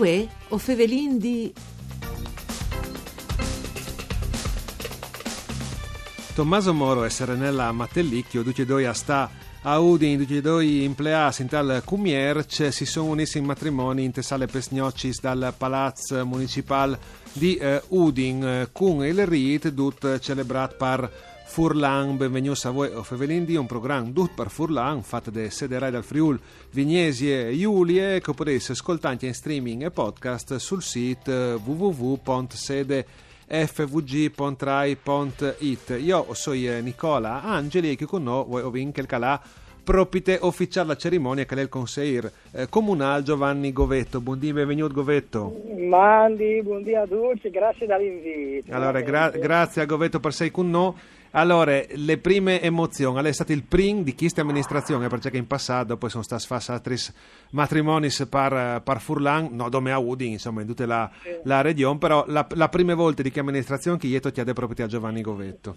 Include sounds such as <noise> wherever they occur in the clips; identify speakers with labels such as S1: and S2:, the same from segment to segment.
S1: Uè, o fevelin di...
S2: Tommaso Moro e Serenella Mattellicchio, duce a sta a Udin, duce doi in pleas in tal Cumierce, si sono unissi in matrimoni in tesale pesgnoccis dal Palazzo Municipal di eh, Udin, con il rit dut celebrat par Furlan, benvenuti a voi o Fevelindi, un programma tutto per Furlan, fatto da Sederai dal Friul, Vignesi e Giulie, che potete ascoltare in streaming e podcast sul sito www.sedefvg.rai.it. Io sono Nicola Angeli e qui con noi vinto il calà propite ufficiale la cerimonia che è il consigliere eh, comunale Giovanni Govetto. Buondì, benvenuto Govetto.
S3: Mandi, buondì a tutti, grazie dall'invito.
S2: Allora, gra- grazie a Govetto per sei con noi. Allora, le prime emozioni, è stato il prim di questa amministrazione, perché in passato poi sono stati fatti altri matrimoni per, per Furlan, no, dove a Udin, insomma, in tutta la, la regione, però la, la, prima volta di che amministrazione che ti ha proprio a Giovanni Govetto.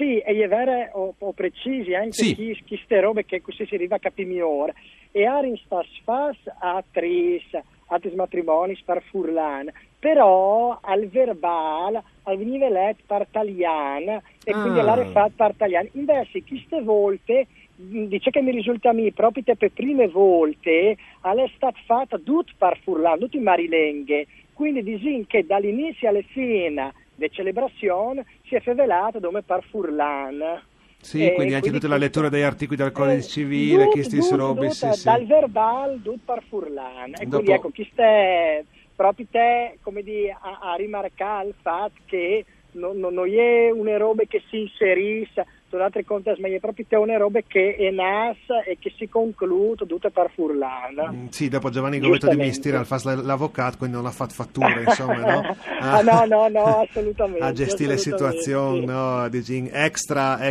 S3: Sì, e è vero, o, o precisi anche sì. chi, chi ste robe che così si arriva a capire ora. E Arin sta sfas a tris, altri matrimoni per Furlan, però al verbale al veniva letto per e ah. quindi all'area fatto per italiano. Invece queste volte dice che mi risulta a me proprio per prime volte è stata fatta tutto per Furlan, tutto in marilenghe quindi disin che dall'inizio alla fine della celebrazione si è fevelata come per Furlan
S2: sì, eh, quindi anche tutta la lettura degli articoli del codice eh, civile,
S3: dut,
S2: chi sti robe, sì,
S3: sì. Dal verbal, tutto per Furlan. E Dopo... quindi ecco, chi sta proprio te, come di, a, a rimarcare il fatto che non, non, non è una roba che si inserisce sono altre conte ma è proprio te una roba che è nasa e che si conclude tutte per furlana.
S2: Mm, sì, dopo Giovanni Govetto di Mistira al fare l'avvocato, quindi non ha fatto fattura, insomma, no? <laughs>
S3: ah, no, no, no, <laughs> assolutamente.
S2: A gestire le situazioni, no? Dici, extra,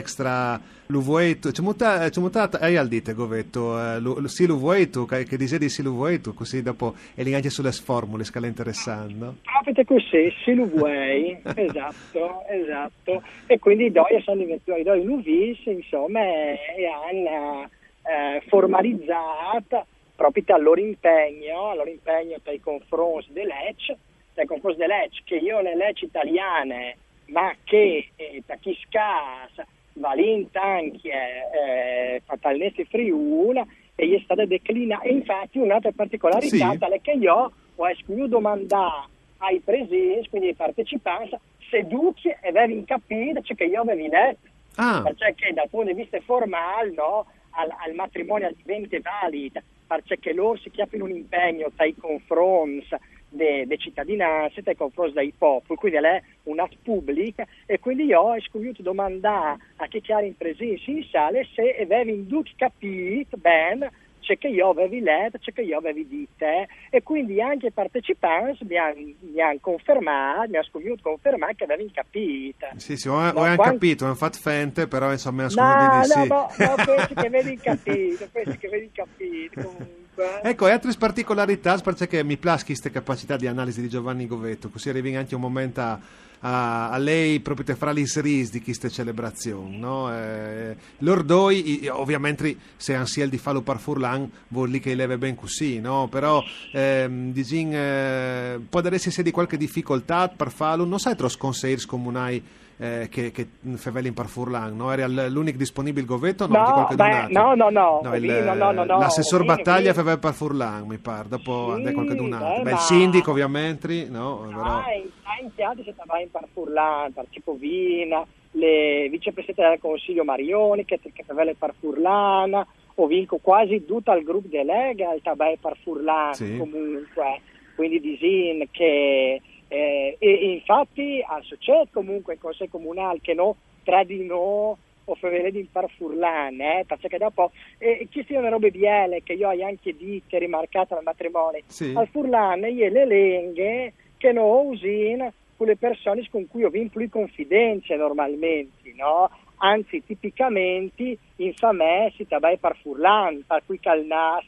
S2: extra l'uvueto, c'è mutato, hai al dite Govetto, uh, sì l'uvueto, che, che dice di sì l'uvueto, così dopo e lì anche sulle formule, scala interessante?
S3: Proprio così, sì l'uvuei, <laughs> esatto, esatto, e quindi i doi sono diventati, i doi l'uvis, insomma, e hanno eh, formalizzato proprio al loro impegno, al loro impegno nei confronti dell'EC, nei confronti dell'EC, che io le leggi italiane, ma che eh, da chi scassa, Valenta anche eh, fatalmente Friuli e gli è stata declinata. E infatti un'altra particolarità sì. è che io ho escluso domandare ai presenti, quindi ai partecipanti, se duci avevi capito ciò che io avevo detto. Ah. Perché dal punto di vista formale no, al, al matrimonio diventa valido, perché loro si chiamano un impegno tra i confronti de, de cittadinanze nei confronti dei popoli, quindi è un atto pubblico e quindi io ho escluso domandare a chi chiara in presenza in sale se avevi capito bene c'è che io avevi letto, c'è che io avevi detto e quindi anche i partecipanti mi hanno, hanno confermato, mi hanno scovuto confermare che avevi capito.
S2: Sì, sì, ho, ho quando... capito, hanno fatto fente, però insomma mi
S3: hanno
S2: scovuto
S3: no, di sì. No, no, no, pensi che avevi <laughs> capito, pensi che avevi capito comunque.
S2: Ecco, e altre particolarità, perché mi piace queste capacità di analisi di Giovanni Govetto, così arrivi anche un momento a, a, a lei proprio fra gli ris di queste celebrazioni. No? Eh, l'ordoi, ovviamente, se ansiel di fallo par furlan, vuol dire che leve ben così, no? però ehm, dicin, eh, può essere di qualche difficoltà per farlo, non sai troppo consigli comunali eh, che, che Fevelin per Furlan, no? Era l'unico disponibile govetto no,
S3: no, beh, no, no, no,
S2: no, il, no, no, no, L'assessor battaglia Fevel per Furlan, mi pare, dopo sì, qualche altro. Beh, il sindaco ovviamente, no? Però...
S3: Ah, in, in teatri si stava in per Furlan, per Cipovina, le vicepresidente del Consiglio Marioni, che, che Fevel per Furlan, ho vinto quasi tutto il gruppo di Lega, il tabè per Furlan sì. comunque, quindi disin che eh, e, e, infatti al Societ comunque in Consiglio Comunale che no, tra di noi o favore di par furlan, eh, perché dopo eh, ci sono robe biele che io ho anche dite, rimarcato nel matrimonio, sì. al furlan io le lenghe che non usino con le persone con cui ho vinto confidenza normalmente, no? Anzi, tipicamente in famè si tabai par furlan, per cui calnas,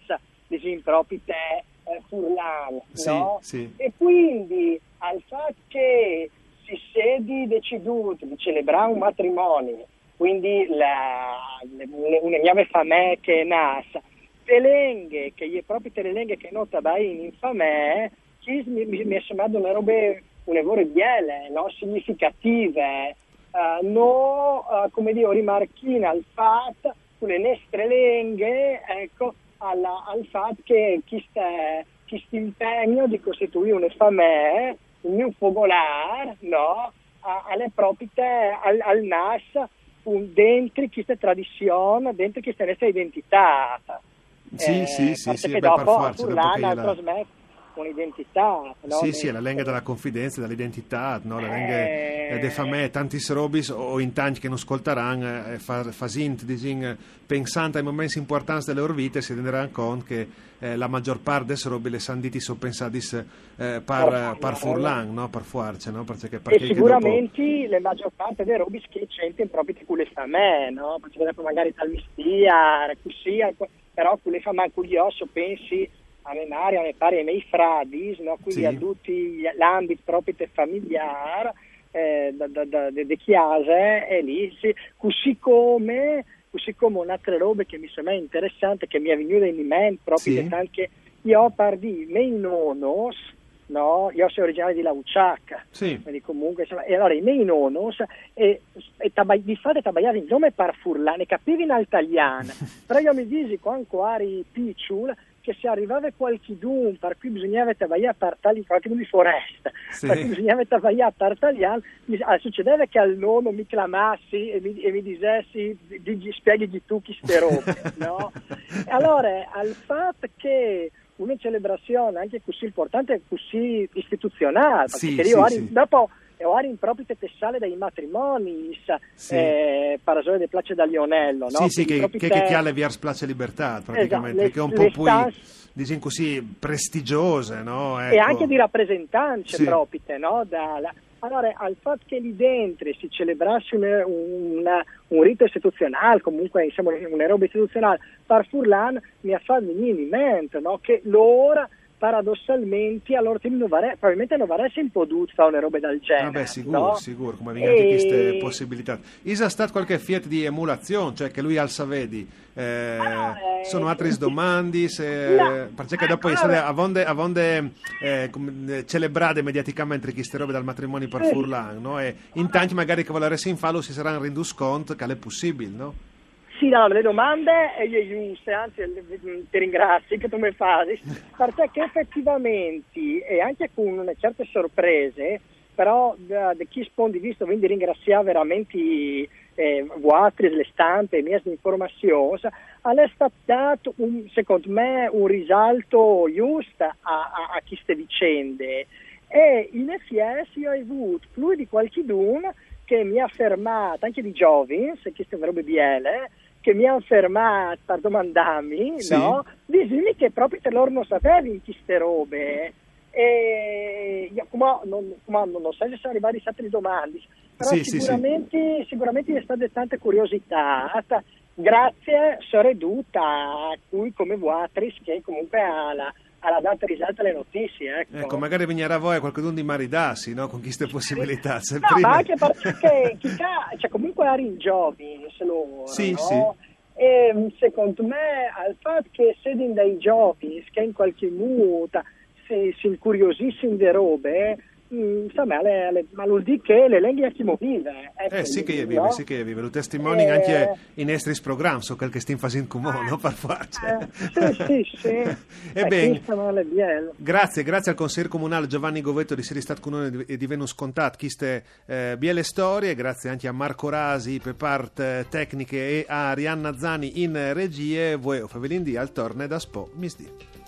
S3: disimpropri te, eh, furlan, sì, no? Sì. E quindi al fatto che si sedi deciduto di celebrare un matrimonio, quindi la, una gnave famè che è nasa, telenghe, che è proprio telenghe che nota in infamè, chi mi, mi, mi è sembrato una roba, un'evore biele, no? significative, uh, no, uh, come dire, rimarchina al fatto, le nostre lenghe, ecco, alla, al fatto che chi questo impegno di costituire un famè, un mio fogolare, no? alle proprie, al, al NAS, un, dentro questa tradizione, dentro questa nostra identità.
S2: Sì, eh, sì, sì, sì,
S3: beh,
S2: dopo,
S3: per forza, dopo che la... trasmette un'identità. No?
S2: Sì, sì, la lingua della confidenza, dell'identità, no? la lingua eh... de famè, tanti robis o in tanti che non ascolteranno, eh, fa, fa sint, disin, pensando ai momenti importanti delle loro vite, si renderanno conto che eh, la maggior parte delle robe le sanditi sono pensate eh, par, par furlan, no? par fuarce, no?
S3: Perché, perché e sicuramente dopo... le maggior parte delle robe che c'entrano proprio di quelle famè, no? Perché magari tal mistia, così, però quelle famè, con gli osso pensi a memoria, a me pare, ai miei fradi, no? quindi sì. a tutti l'ambito proprio familiare, eh, da, da, da, de chiase, e lì, sì. così come così come un'altra roba che mi sembra interessante, che mi è venuta in mente proprio sì. anche io parli miei nonos, no? Io sono originale di Lauciacca, sì. quindi comunque, insomma, e allora i miei nonos, e, e tab- di fatto tabagliare il nome par furlane, capivi in italiano, <laughs> però io mi disi quando eri piccolo, che se arrivava qualche dun per cui bisognava tagliare per tagliare qualche di foresta sì. per cui bisognava tagliare per tagliare ah, succedeva che al nono mi chiamassi e mi, e mi dicessi di, spieghi tu chi ste robe <laughs> no? allora al fatto che una celebrazione anche così importante così istituzionale
S2: sì,
S3: perché
S2: sì,
S3: io
S2: sì.
S3: dopo ora in proprio tessale dai matrimoni, sì. eh, Parasole del Place da Lionello.
S2: No? Sì, sì, che, che, te... che ha le Viars Place Libertà praticamente, esatto, che è un po' poi, stans... diciamo così, prestigiose, no?
S3: Ecco. E anche di rappresentanze sì. proprie, no? Dalla... Allora, al fatto che lì dentro si celebrasse un, un, un rito istituzionale, comunque insomma, un'eroba istituzionale, par Furlan mi ha fatto venire in mente no? che l'ora paradossalmente allora non vare, probabilmente un po' fare una roba del genere.
S2: Vabbè, sicuro,
S3: no?
S2: sicuro, come vengono e... queste possibilità. Isa stato qualche fiat di emulazione, cioè che lui al Savedi eh, ah, eh, sono altre domande, se, no. perché dopo ah, essere avonde, avonde eh, celebrate mediaticamente queste robe dal matrimonio per Furlan, no? E intanto magari che volesse in fallo si saranno renduti conto che è possibile, no?
S3: Sì, no, le domande e le giuste, anzi ti ringrazio che tu mi fai, perché effettivamente, e anche con certe sorprese, però da, da chi spondi visto, quindi ringraziare veramente eh, voi, le stampe, le mie informazioni, è stato un, secondo me un risalto giusto a, a, a queste vicende. E in FS io ho avuto più di qualche qualcuno che mi ha fermato, anche di giovani, se queste robe biele, che mi hanno fermato per domandarmi, sì. no? Disimi che proprio te loro non sapevi queste robe. E io come non, come non so se sono arrivati altre domande, però sì, sicuramente, sì, sicuramente è stata tanta curiosità. Grazie, sono ridotta a cui come voi, che comunque ha la alla data risalta le notizie. Ecco,
S2: ecco magari venirà a voi qualcuno di maridassi, no? Con queste possibilità.
S3: No, prima... ma anche perché <laughs> chissà, cioè, comunque eri in giochi, se loro,
S2: sì,
S3: no?
S2: sì.
S3: E secondo me, al fatto che sedin dai giochi, che in qualche muta, si, si incuriosissimo di robe, insomma, le, le, ma vuol dire che le lingue stiamo vive.
S2: Ecco, eh sì che io vive, sì che io vive, lo testimoni eh, anche i nostri programmi, so quel che stiamo facendo comune, no? Per farci.
S3: Eh, sì, sì, sì. <laughs>
S2: Ebbene, grazie, grazie al consigliere comunale Giovanni Govetto di stato con noi e di Venus Contat, queste eh, biele storie, grazie anche a Marco Rasi per parte tecniche e a Arianna Zani in regie, voi o Favelin di al torne da Spo, misdi.